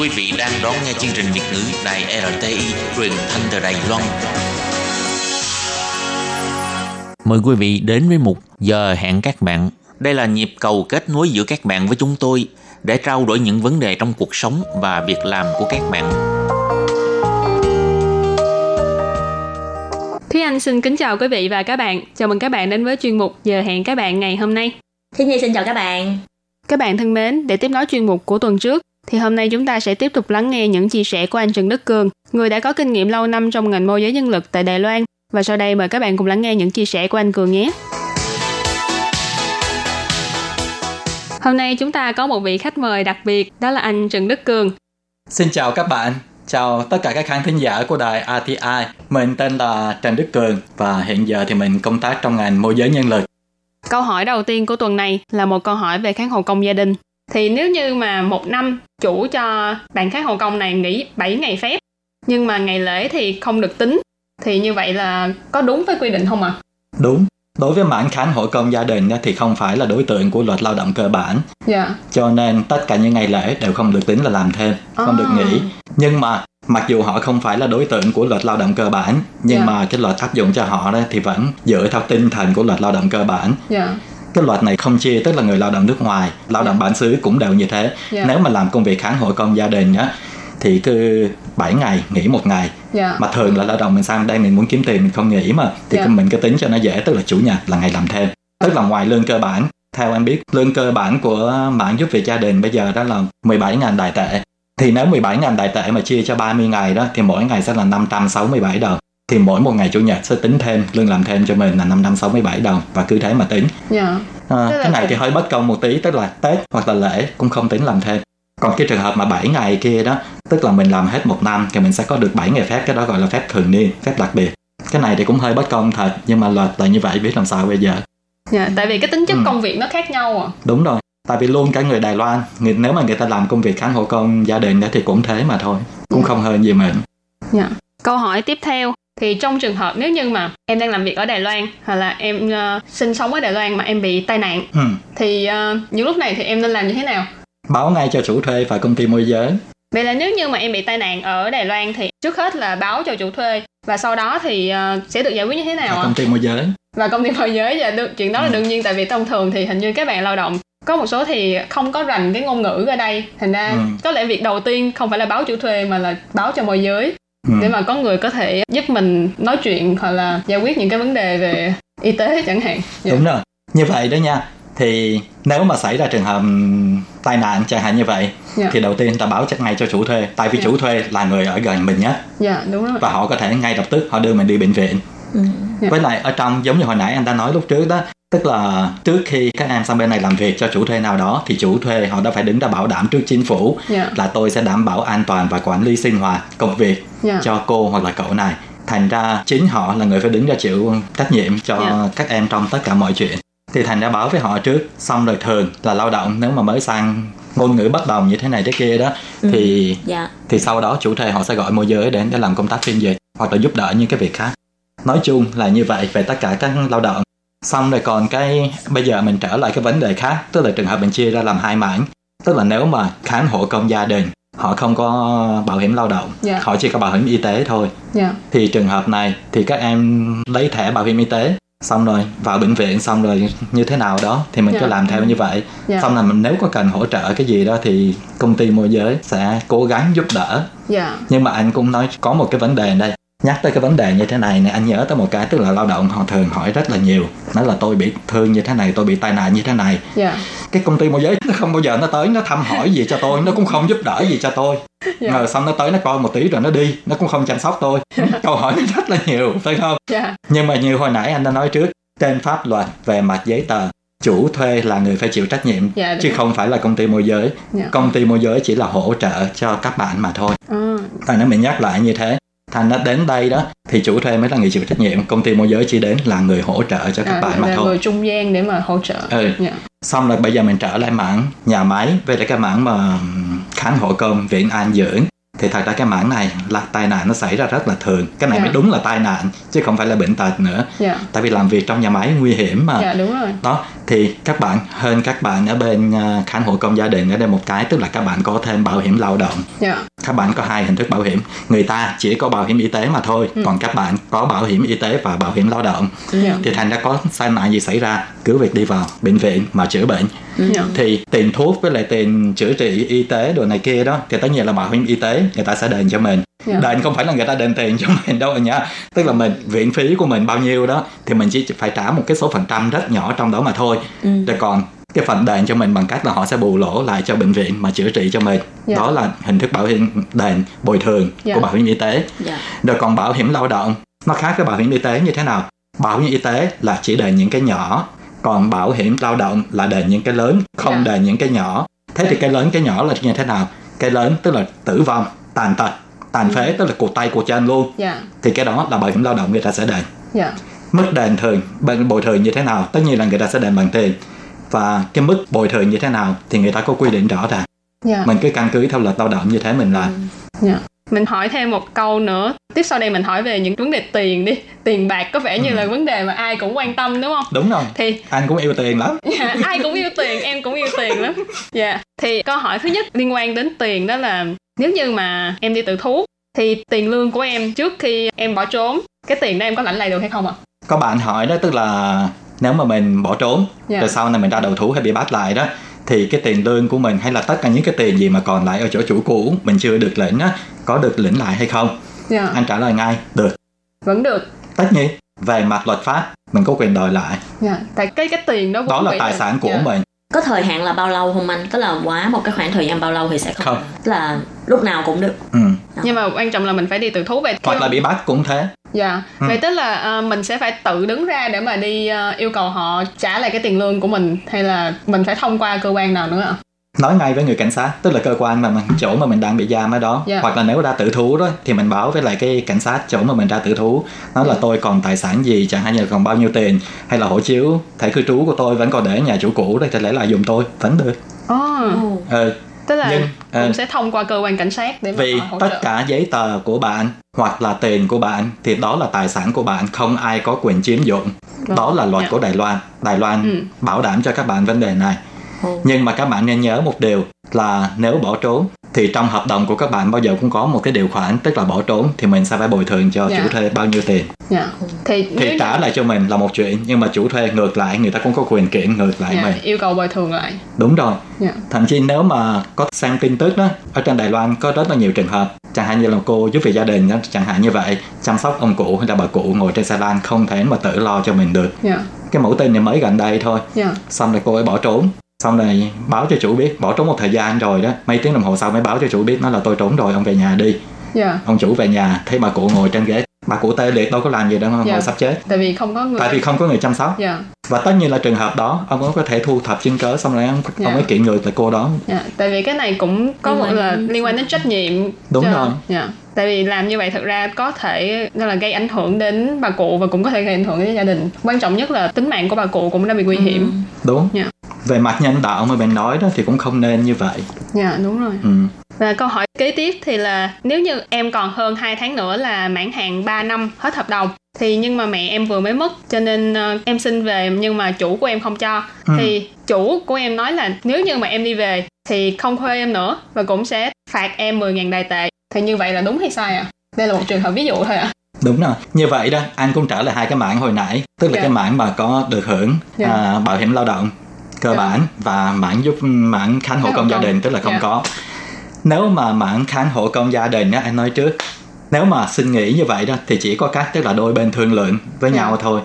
Quý vị đang đón nghe chương trình Việt ngữ Đài RTI truyền thanh từ Đài Loan. Mời quý vị đến với mục giờ hẹn các bạn. Đây là nhịp cầu kết nối giữa các bạn với chúng tôi để trao đổi những vấn đề trong cuộc sống và việc làm của các bạn. Thúy Anh xin kính chào quý vị và các bạn. Chào mừng các bạn đến với chuyên mục Giờ hẹn các bạn ngày hôm nay. Thiên Nhi xin chào các bạn. Các bạn thân mến, để tiếp nối chuyên mục của tuần trước, thì hôm nay chúng ta sẽ tiếp tục lắng nghe những chia sẻ của anh Trần Đức Cường, người đã có kinh nghiệm lâu năm trong ngành môi giới nhân lực tại Đài Loan. Và sau đây mời các bạn cùng lắng nghe những chia sẻ của anh Cường nhé. Hôm nay chúng ta có một vị khách mời đặc biệt, đó là anh Trần Đức Cường. Xin chào các bạn, chào tất cả các khán thính giả của đài RTI. Mình tên là Trần Đức Cường và hiện giờ thì mình công tác trong ngành môi giới nhân lực. Câu hỏi đầu tiên của tuần này là một câu hỏi về kháng hộ công gia đình. Thì nếu như mà một năm chủ cho bạn kháng hộ công này nghỉ 7 ngày phép, nhưng mà ngày lễ thì không được tính, thì như vậy là có đúng với quy định không ạ? À? Đúng. Đối với mãn kháng hộ công gia đình thì không phải là đối tượng của luật lao động cơ bản. Dạ. Cho nên tất cả những ngày lễ đều không được tính là làm thêm, không À. được nghỉ. Nhưng mà mặc dù họ không phải là đối tượng của luật lao động cơ bản, nhưng Dạ. mà cái luật áp dụng cho họ đó thì vẫn dựa theo tinh thần của luật lao động cơ bản. Dạ. Cái luật này không chia tức là người lao động nước ngoài lao động bản xứ cũng đều như thế Dạ. nếu mà làm công việc kháng hộ công gia đình á thì cứ 7 ngày nghỉ một ngày Dạ. mà thường là lao động mình sang đây mình muốn kiếm tiền mình không nghỉ mà thì Dạ. cứ mình cứ tính cho nó dễ tức là chủ nhật là ngày làm thêm tức là ngoài lương cơ bản theo em biết lương cơ bản của mạng giúp việc gia đình bây giờ đó là 17.000 đài tệ thì nếu 17.000 đài tệ mà chia cho 30 ngày đó thì mỗi ngày sẽ là 567 đồng thì mỗi một ngày chủ nhật sẽ tính thêm lương làm thêm cho mình là 567 đồng và cứ thế mà tính Dạ. À, Tức cái này thì hơi bất công một tí tức là Tết hoặc là lễ cũng không tính làm thêm còn cái trường hợp mà 7 ngày kia đó tức là mình làm hết một năm thì mình sẽ có được 7 ngày phép cái đó gọi là phép thường niên phép đặc biệt cái này thì cũng hơi bất công thật nhưng mà luật là như vậy biết làm sao bây giờ Dạ. Tại vì cái tính chất Ừ. công việc nó khác nhau à. đúng rồi tại vì luôn cả người Đài Loan người, nếu mà người ta làm công việc kháng hộ công gia đình đó thì cũng thế mà thôi cũng Ừ. không hơn gì mình Dạ. Câu hỏi tiếp theo thì trong trường hợp nếu như mà em đang làm việc ở Đài Loan hoặc là em ờ, sinh sống ở Đài Loan mà em bị tai nạn ừ. thì ờ, những lúc này thì em nên làm như thế nào? báo ngay cho chủ thuê và công ty môi giới Vậy là nếu như mà em bị tai nạn ở Đài Loan thì trước hết là báo cho chủ thuê và sau đó thì ờ, sẽ được giải quyết như thế nào và công ty môi giới Và công ty môi giới và đương, chuyện đó là Ừ. đương nhiên tại vì thông thường thì hình như các bạn lao động có một số thì không có rành cái ngôn ngữ ở đây thành ra Ừ. có lẽ việc đầu tiên không phải là báo chủ thuê mà là báo cho môi giới ừ. để mà có người có thể giúp mình nói chuyện hoặc là giải quyết những cái vấn đề về y tế chẳng hạn Dạ. Đúng rồi. Như vậy đó nha. Thì nếu mà xảy ra trường hợp tai nạn chẳng hạn như vậy Dạ. thì đầu tiên ta báo chắc ngay cho chủ thuê tại vì Dạ. chủ thuê là người ở gần mình nhất dạ đúng rồi và họ có thể ngay lập tức họ đưa mình đi bệnh viện Ừ. Dạ. với lại ở trong giống như hồi nãy anh đã nói lúc trước đó tức là trước khi các em sang bên này làm việc cho chủ thuê nào đó thì chủ thuê họ đã phải đứng ra bảo đảm trước chính phủ dạ là tôi sẽ đảm bảo an toàn và quản lý sinh hoạt công việc dạ cho cô hoặc là cậu này thành ra chính họ là người phải đứng ra chịu trách nhiệm cho Dạ. các em trong tất cả mọi chuyện thì thành ra báo với họ trước xong rồi thường là lao động nếu mà mới sang ngôn ngữ bất đồng như thế này thế kia đó Ừ. thì Dạ. thì sau đó chủ thuê họ sẽ gọi môi giới đến để làm công tác phiên dịch hoặc là giúp đỡ những cái việc khác nói chung là như vậy về tất cả các lao động xong rồi còn cái bây giờ mình trở lại cái vấn đề khác tức là trường hợp mình chia ra làm hai mảng. Tức là nếu mà khám hộ công gia đình họ không có bảo hiểm lao động Dạ. họ chỉ có bảo hiểm y tế thôi. Dạ. Thì trường hợp này thì các em lấy thẻ bảo hiểm y tế xong rồi vào bệnh viện xong rồi như thế nào đó thì mình Dạ. cứ làm theo như vậy. Dạ. Xong là mình nếu có cần hỗ trợ cái gì đó thì công ty môi giới sẽ cố gắng giúp đỡ. Dạ. Nhưng mà anh cũng nói có một cái vấn đề đây nhắc tới cái vấn đề như thế này này anh nhớ tới một cái tức là lao động họ thường hỏi rất là nhiều. Nói là tôi bị thương như thế này tôi bị tai nạn như thế này. Dạ. Cái công ty môi giới nó không bao giờ nó tới nó thăm hỏi gì cho tôi nó cũng không giúp đỡ gì cho tôi. Dạ. Rồi xong nó tới nó coi một tí rồi nó đi nó cũng không chăm sóc tôi. Câu hỏi nó rất là nhiều phải không? Dạ. Nhưng mà như hồi nãy anh đã nói trước trên pháp luật về mặt giấy tờ chủ thuê là người phải chịu trách nhiệm Dạ, chứ không phải là công ty môi giới. Dạ. Công ty môi giới chỉ là hỗ trợ cho các bạn mà thôi. À, thành nó mình nhắc lại như thế thành nó đến đây đó thì chủ thuê mới là người chịu trách nhiệm. Công ty môi giới chỉ đến là người hỗ trợ cho các à, bạn mà là thôi. người trung gian để mà hỗ trợ. Ừ. dạ. Xong rồi bây giờ mình trở lại mảng nhà máy về lại cái mảng mà khám hộ công viện an dưỡng. Thì thật ra cái mảng này là tai nạn nó xảy ra rất là thường. Cái này Dạ. mới đúng là tai nạn chứ không phải là bệnh tật nữa. Dạ. Tại vì làm việc trong nhà máy nguy hiểm mà. Dạ đúng rồi. Đó thì các bạn hơn các bạn ở bên uh, khán hộ công gia đình ở đây một cái tức là các bạn có thêm bảo hiểm lao động. Dạ. Các bạn có hai hình thức bảo hiểm. Người ta chỉ có bảo hiểm y tế mà thôi Ừ. còn các bạn có bảo hiểm y tế và bảo hiểm lao động. Dạ. Thì thành ra có tai nạn gì xảy ra cứ việc đi vào bệnh viện mà chữa bệnh. Dạ. Thì tiền thuốc với lại tiền chữa trị y tế đồ này kia đó thì tất nhiên là bảo hiểm y tế người ta sẽ đền cho mình Dạ. đền không phải là người ta đền tiền cho mình đâu nhá tức là mình viện phí của mình bao nhiêu đó thì mình chỉ phải trả một cái số phần trăm rất nhỏ trong đó mà thôi Ừ. rồi còn cái phần đền cho mình bằng cách là họ sẽ bù lỗ lại cho bệnh viện mà chữa trị cho mình Dạ. đó là hình thức bảo hiểm đền bồi thường Dạ. của bảo hiểm y tế Dạ. rồi còn bảo hiểm lao động nó khác với bảo hiểm y tế như thế nào bảo hiểm y tế là chỉ đền những cái nhỏ còn bảo hiểm lao động là đền những cái lớn không Dạ. đền những cái nhỏ thế thì cái lớn cái nhỏ là như thế nào cái lớn tức là tử vong tàn tật tàn phế tức là cụt tay cụt chân luôn dạ thì cái đó là bảo hiểm lao động người ta sẽ đền dạ mức đền thường bên bồi thường như thế nào tất nhiên là người ta sẽ đền bằng tiền và cái mức bồi thường như thế nào thì người ta có quy định rõ ràng dạ mình cứ căn cứ theo luật lao động như thế mình làm Dạ. Mình hỏi thêm một câu nữa. Tiếp sau đây mình hỏi về những vấn đề tiền đi. Tiền bạc có vẻ như Ừ. là vấn đề mà ai cũng quan tâm đúng không? đúng rồi Thì anh cũng yêu tiền lắm dạ, ai cũng yêu tiền, em cũng yêu tiền lắm. Dạ. Thì câu hỏi thứ nhất liên quan đến tiền đó là nếu như mà em đi tự thuốc thì tiền lương của em trước khi em bỏ trốn, cái tiền đó em có lãnh lại được hay không ạ? có bạn hỏi đó tức là nếu mà mình bỏ trốn Dạ. rồi sau này mình ra đầu thú hay bị bắt lại đó thì cái tiền lương của mình hay là tất cả những cái tiền gì mà còn lại ở chỗ chủ cũ mình chưa được lĩnh á có được lĩnh lại hay không Dạ. anh trả lời ngay được Vẫn được. tất nhiên về mặt luật pháp mình có quyền đòi lại Dạ. Tại cái cái tiền đó đó là tài sản của dạ. mình có thời hạn là bao lâu không anh tức là quá một cái khoảng thời gian bao lâu thì sẽ không, Không. tức là lúc nào cũng được ừ. Nhưng mà quan trọng là mình phải đi tự thú về hoặc là bị bắt cũng thế Dạ, Ừ. vậy tức là ờ, mình sẽ phải tự đứng ra để mà đi ờ, yêu cầu họ trả lại cái tiền lương của mình hay là mình phải thông qua cơ quan nào nữa ạ? Nói ngay với người cảnh sát tức là cơ quan mà mình chỗ mà mình đang bị giam ở đó Dạ. hoặc là nếu ra tử thú đó thì mình báo với lại cái cảnh sát chỗ mà mình ra tử thú nói là Dạ. tôi còn tài sản gì chẳng hạn như là còn bao nhiêu tiền hay là hộ chiếu thẻ cư trú của tôi vẫn còn để ở nhà chủ cũ đây thì lẽ lại dùng tôi vẫn được Ồ, ừ, tức là Nhưng, cũng sẽ thông qua cơ quan cảnh sát để mà vì hỗ tất trợ. cả giấy tờ của bạn hoặc là tiền của bạn thì đó là tài sản của bạn không ai có quyền chiếm dụng Vâng. đó là luật Dạ. của Đài Loan Đài Loan Ừ. bảo đảm cho các bạn vấn đề này. Nhưng mà các bạn nên nhớ một điều là nếu bỏ trốn thì trong hợp đồng của các bạn bao giờ cũng có một cái điều khoản tức là bỏ trốn thì mình sẽ phải bồi thường cho Dạ. chủ thuê bao nhiêu tiền Dạ. Thì, thì nếu trả lại cho mình là một chuyện nhưng mà chủ thuê ngược lại người ta cũng có quyền kiện ngược lại dạ, mình yêu cầu bồi thường lại. đúng rồi Dạ. thậm chí nếu mà có xem tin tức đó ở trên Đài Loan có rất là nhiều trường hợp chẳng hạn như là cô giúp việc gia đình đó, chẳng hạn như vậy chăm sóc ông cụ hay là bà cụ ngồi trên xe lan không thể mà tự lo cho mình được Dạ. cái mẫu tin này mới gần đây thôi Dạ. xong rồi cô ấy bỏ trốn xong rồi báo cho chủ biết bỏ trốn một thời gian rồi đó mấy tiếng đồng hồ sau mới báo cho chủ biết nói là tôi trốn rồi ông về nhà đi Dạ. ông chủ về nhà thấy bà cụ ngồi trên ghế bà cụ tê liệt đâu có làm gì đâu Dạ. ngồi sắp chết Tại vì không có người. tại vì không có người chăm sóc Dạ. và tất nhiên là trường hợp đó ông cũng có thể thu thập chứng cớ xong rồi ông, Dạ. ông ấy kiện ngược lại cô đó Dạ. Tại vì cái này cũng có một là liên quan đến trách nhiệm. Đúng cho- rồi. Dạ. Tại vì làm như vậy thật ra có thể là gây ảnh hưởng đến bà cụ và cũng có thể gây ảnh hưởng đến gia đình. Quan trọng nhất là tính mạng của bà cụ cũng đã bị nguy hiểm. Ừ. đúng Dạ. Về mặt nhân đạo mà mình nói đó thì cũng không nên như vậy Dạ đúng rồi. ừ. Và câu hỏi kế tiếp thì là nếu như em còn hơn 2 tháng nữa là mãn hạn 3 năm hết hợp đồng thì nhưng mà mẹ em vừa mới mất cho nên ờ, em xin về nhưng mà chủ của em không cho Ừ. thì chủ của em nói là nếu như mà em đi về thì không thuê em nữa và cũng sẽ phạt em 10.000 đài tệ thì như vậy là đúng hay sai ạ? Đây là một trường hợp ví dụ thôi ạ. đúng rồi như vậy đó anh cũng trả lời hai cái mảng hồi nãy tức là Dạ. cái mảng mà có được hưởng Dạ. à, bảo hiểm lao động cơ Dạ. bản và mảng giúp mảng kháng hộ hộ công gia công. đình tức là không Dạ. có nếu mà mảng kháng hộ công gia đình á anh nói trước nếu mà xin nghỉ như vậy đó thì chỉ có cách tức là đôi bên thương lượng với Dạ. nhau thôi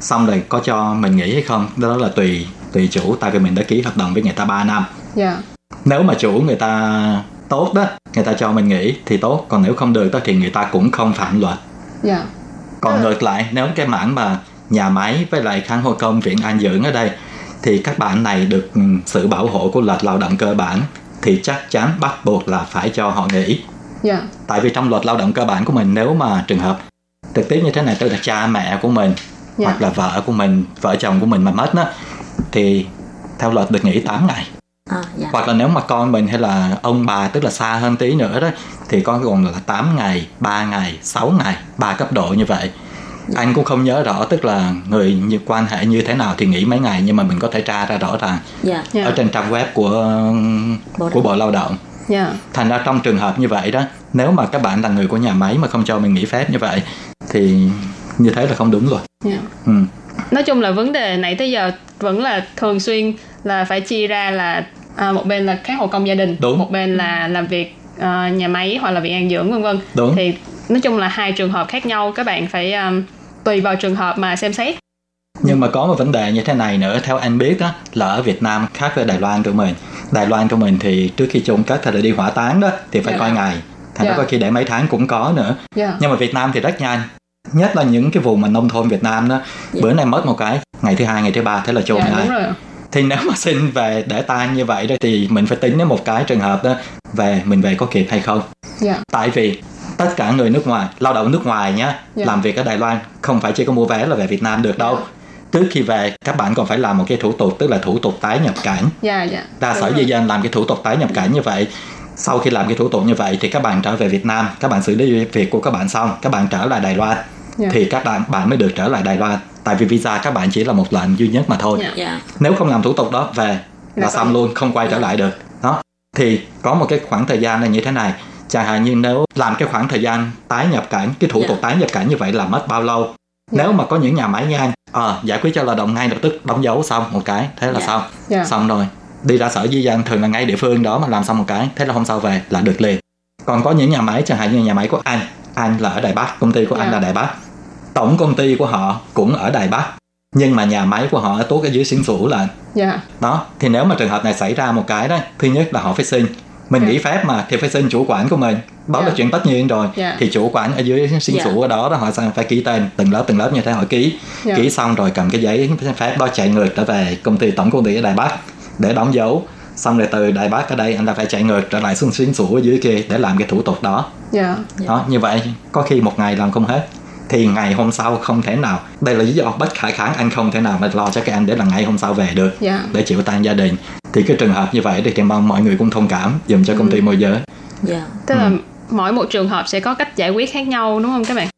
xong rồi có cho mình nghỉ hay không đó là tùy tùy chủ tại vì mình đã ký hợp đồng với người ta 3 năm Dạ. nếu mà chủ người ta tốt đó người ta cho mình nghỉ thì tốt còn nếu không được đó thì người ta cũng không phạm luật Dạ. còn ngược lại nếu cái mảng mà nhà máy với lại kháng hộ công viện an dưỡng ở đây thì các bạn này được ừ, sự bảo hộ của luật lao động cơ bản thì chắc chắn bắt buộc là phải cho họ nghỉ Dạ. tại vì trong luật lao động cơ bản của mình nếu mà trường hợp trực tiếp như thế này tức là cha mẹ của mình Dạ. hoặc là vợ của mình vợ chồng của mình mà mất đó thì theo luật được nghỉ 8 ngày À, dạ. hoặc là nếu mà con mình hay là ông bà tức là xa hơn tí nữa đó thì con còn là 8 ngày 3 ngày 6 ngày ba cấp độ như vậy anh cũng không nhớ rõ tức là người như quan hệ như thế nào thì nghỉ mấy ngày nhưng mà mình có thể tra ra rõ ràng dạ Dạ. ở trên trang web của Bộ của bộ lao động Dạ. thành ra trong trường hợp như vậy đó nếu mà các bạn là người của nhà máy mà không cho mình nghỉ phép như vậy thì như thế là không đúng rồi Dạ. ừ. nói chung là vấn đề này tới giờ vẫn là thường xuyên là phải chia ra là à, một bên là các hộ công gia đình Đúng. một bên là làm việc à, nhà máy hoặc là viện an dưỡng vân vân thì nói chung là hai trường hợp khác nhau các bạn phải um, tùy vào trường hợp mà xem xét. Nhưng mà có một vấn đề như thế này nữa theo anh biết đó là ở Việt Nam khác với Đài Loan của mình. Đài Loan của mình thì trước khi chôn cất hay là đi hỏa táng đó thì phải Dạ. coi ngày. Thành ra Dạ. có khi để mấy tháng cũng có nữa. Yeah. nhưng mà Việt Nam thì rất nhanh. Nhất là những cái vùng mà nông thôn Việt Nam đó Dạ. bữa nay mất một cái ngày thứ hai ngày thứ ba thế là chôn dạ, đúng rồi thì nếu mà xin về để tang như vậy đó thì mình phải tính đến một cái trường hợp đó về mình về có kịp hay không. Dạ. Tại vì tất cả người nước ngoài lao động nước ngoài nhá Dạ. làm việc ở Đài Loan không phải chỉ có mua vé là về Việt Nam được đâu. Trước khi về các bạn còn phải làm một cái thủ tục tức là thủ tục tái nhập cảnh. Dạ dạ. Đa Đúng sở di dân làm cái thủ tục tái nhập cảnh như vậy. Sau khi làm cái thủ tục như vậy thì các bạn trở về Việt Nam các bạn xử lý việc của các bạn xong các bạn trở lại Đài Loan. Dạ. thì các bạn bạn mới được trở lại Đài Loan. Tại vì visa các bạn chỉ là một lần duy nhất mà thôi. Dạ. dạ. Nếu không làm thủ tục đó về là Là xong xong. luôn không quay trở lại được. Đó. Thì có một cái khoảng thời gian là như thế này chẳng hạn như nếu làm cái khoảng thời gian tái nhập cảnh cái thủ Dạ. tục tái nhập cảnh như vậy là mất bao lâu? Nếu mà có những nhà máy nhanh ờ giải quyết cho lao động ngay lập tức đóng dấu xong một cái thế là Dạ. xong. Dạ. Xong rồi. Đi ra sở di dân thường là ngay địa phương đó mà làm xong một cái thế là hôm sau về là được liền. Còn có những nhà máy chẳng hạn như nhà máy của anh anh là ở đài bắc công ty của anh Dạ. là đài bắc. Tổng công ty của họ cũng ở đài bắc nhưng mà nhà máy của họ ở tốt ở dưới xính sủ là dạ. Đó thì nếu mà trường hợp này xảy ra một cái đó thứ nhất là họ phải xin mình Dạ. nghỉ phép mà thì phải xin chủ quản của mình đó là Dạ. chuyện tất nhiên rồi Dạ. thì chủ quản ở dưới xính Dạ. sủ ở đó, đó họ sẽ phải ký tên từng lớp từng lớp như thế họ ký Dạ. ký xong rồi cầm cái giấy phép đó chạy ngược trở về công ty tổng công ty ở đài bắc để đóng dấu xong rồi từ đài bắc ở đây anh ta phải chạy ngược trở lại xuống xính sủ ở dưới kia để làm cái thủ tục đó Dạ. đó như vậy có khi một ngày làm không hết thì ngày hôm sau không thể nào. Đây là lý do bất khả kháng anh không thể nào mà lo cho các anh để là ngày hôm sau về được dạ. để chịu tan gia đình. Thì cái trường hợp như vậy thì em mong mọi người cũng thông cảm dùm cho công ty môi giới. Dạ. Tức Ừ. là mỗi một trường hợp sẽ có cách giải quyết khác nhau đúng không các bạn?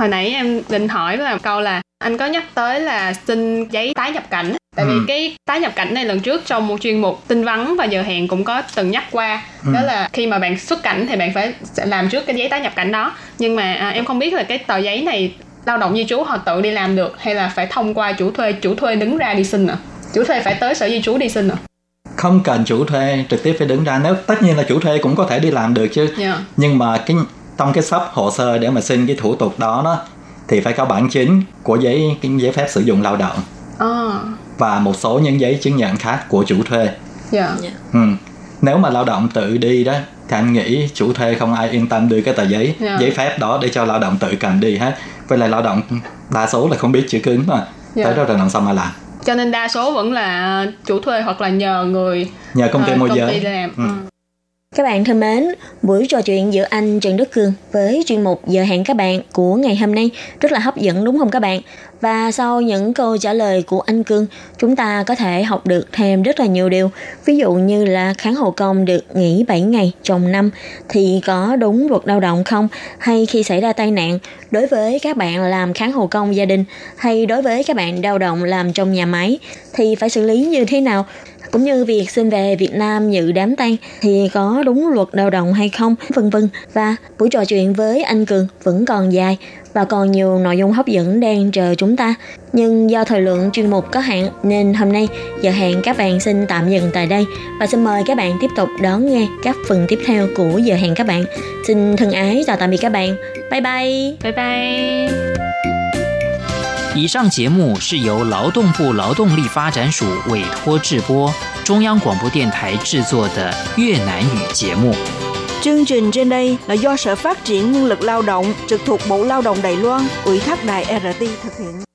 Hồi nãy em định hỏi là câu là anh có nhắc tới là xin giấy tái nhập cảnh tại vì Ừ. cái tái nhập cảnh này lần trước trong một chuyên mục tin vắn và giờ hẹn cũng có từng nhắc qua. Ừ. đó là khi mà bạn xuất cảnh thì bạn phải làm trước cái giấy tái nhập cảnh đó. Nhưng mà à, em không biết là cái tờ giấy này lao động di trú họ tự đi làm được hay là phải thông qua chủ thuê chủ thuê đứng ra đi xin à chủ thuê phải tới sở di trú đi xin à không cần chủ thuê trực tiếp phải đứng ra. Nếu tất nhiên là chủ thuê cũng có thể đi làm được chứ. Dạ. Nhưng mà cái trong cái sắp hồ sơ để mà xin cái thủ tục đó đó thì phải có bản chính của giấy cái giấy phép sử dụng lao động. À và một số những giấy chứng nhận khác của chủ thuê dạ dạ ừ. nếu mà lao động tự đi đó thì anh nghĩ chủ thuê không ai yên tâm đưa cái tờ giấy Dạ. giấy phép đó để cho lao động tự cầm đi hết với lại lao động đa số là không biết chữ cứng mà Dạ. tới đó rồi làm sao mà làm cho nên đa số vẫn là chủ thuê hoặc là nhờ người nhờ công ty ờ, môi giới làm Ừ. Ừ. Các bạn thân mến, buổi trò chuyện giữa anh Trần Đức Cường với chuyên mục Giờ hẹn các bạn của ngày hôm nay rất là hấp dẫn đúng không các bạn? Và sau những câu trả lời của anh Cương, chúng ta có thể học được thêm rất là nhiều điều. Ví dụ như là kháng hộ công được nghỉ 7 ngày trong năm thì có đúng luật lao động không? Hay khi xảy ra tai nạn, đối với các bạn làm kháng hộ công gia đình hay đối với các bạn lao động làm trong nhà máy thì phải xử lý như thế nào? Cũng như việc xin về Việt Nam dự đám tang thì có đúng luật lao động hay không, vân vân. Và buổi trò chuyện với anh Cường vẫn còn dài và còn nhiều nội dung hấp dẫn đang chờ chúng ta. Nhưng do thời lượng chuyên mục có hạn nên hôm nay giờ hẹn các bạn xin tạm dừng tại đây và xin mời các bạn tiếp tục đón nghe các phần tiếp theo của giờ hẹn các bạn. Xin thân ái chào tạm biệt các bạn. Bye bye. bye bye 以上节目是由劳动部劳动力发展署委托制播，中央广播电台制作的越南语节目。Chương trình trên đây là do Sở Phát triển Nhân lực Lao động trực thuộc Bộ Lao động Đài Loan ủy thác đài RT thực hiện.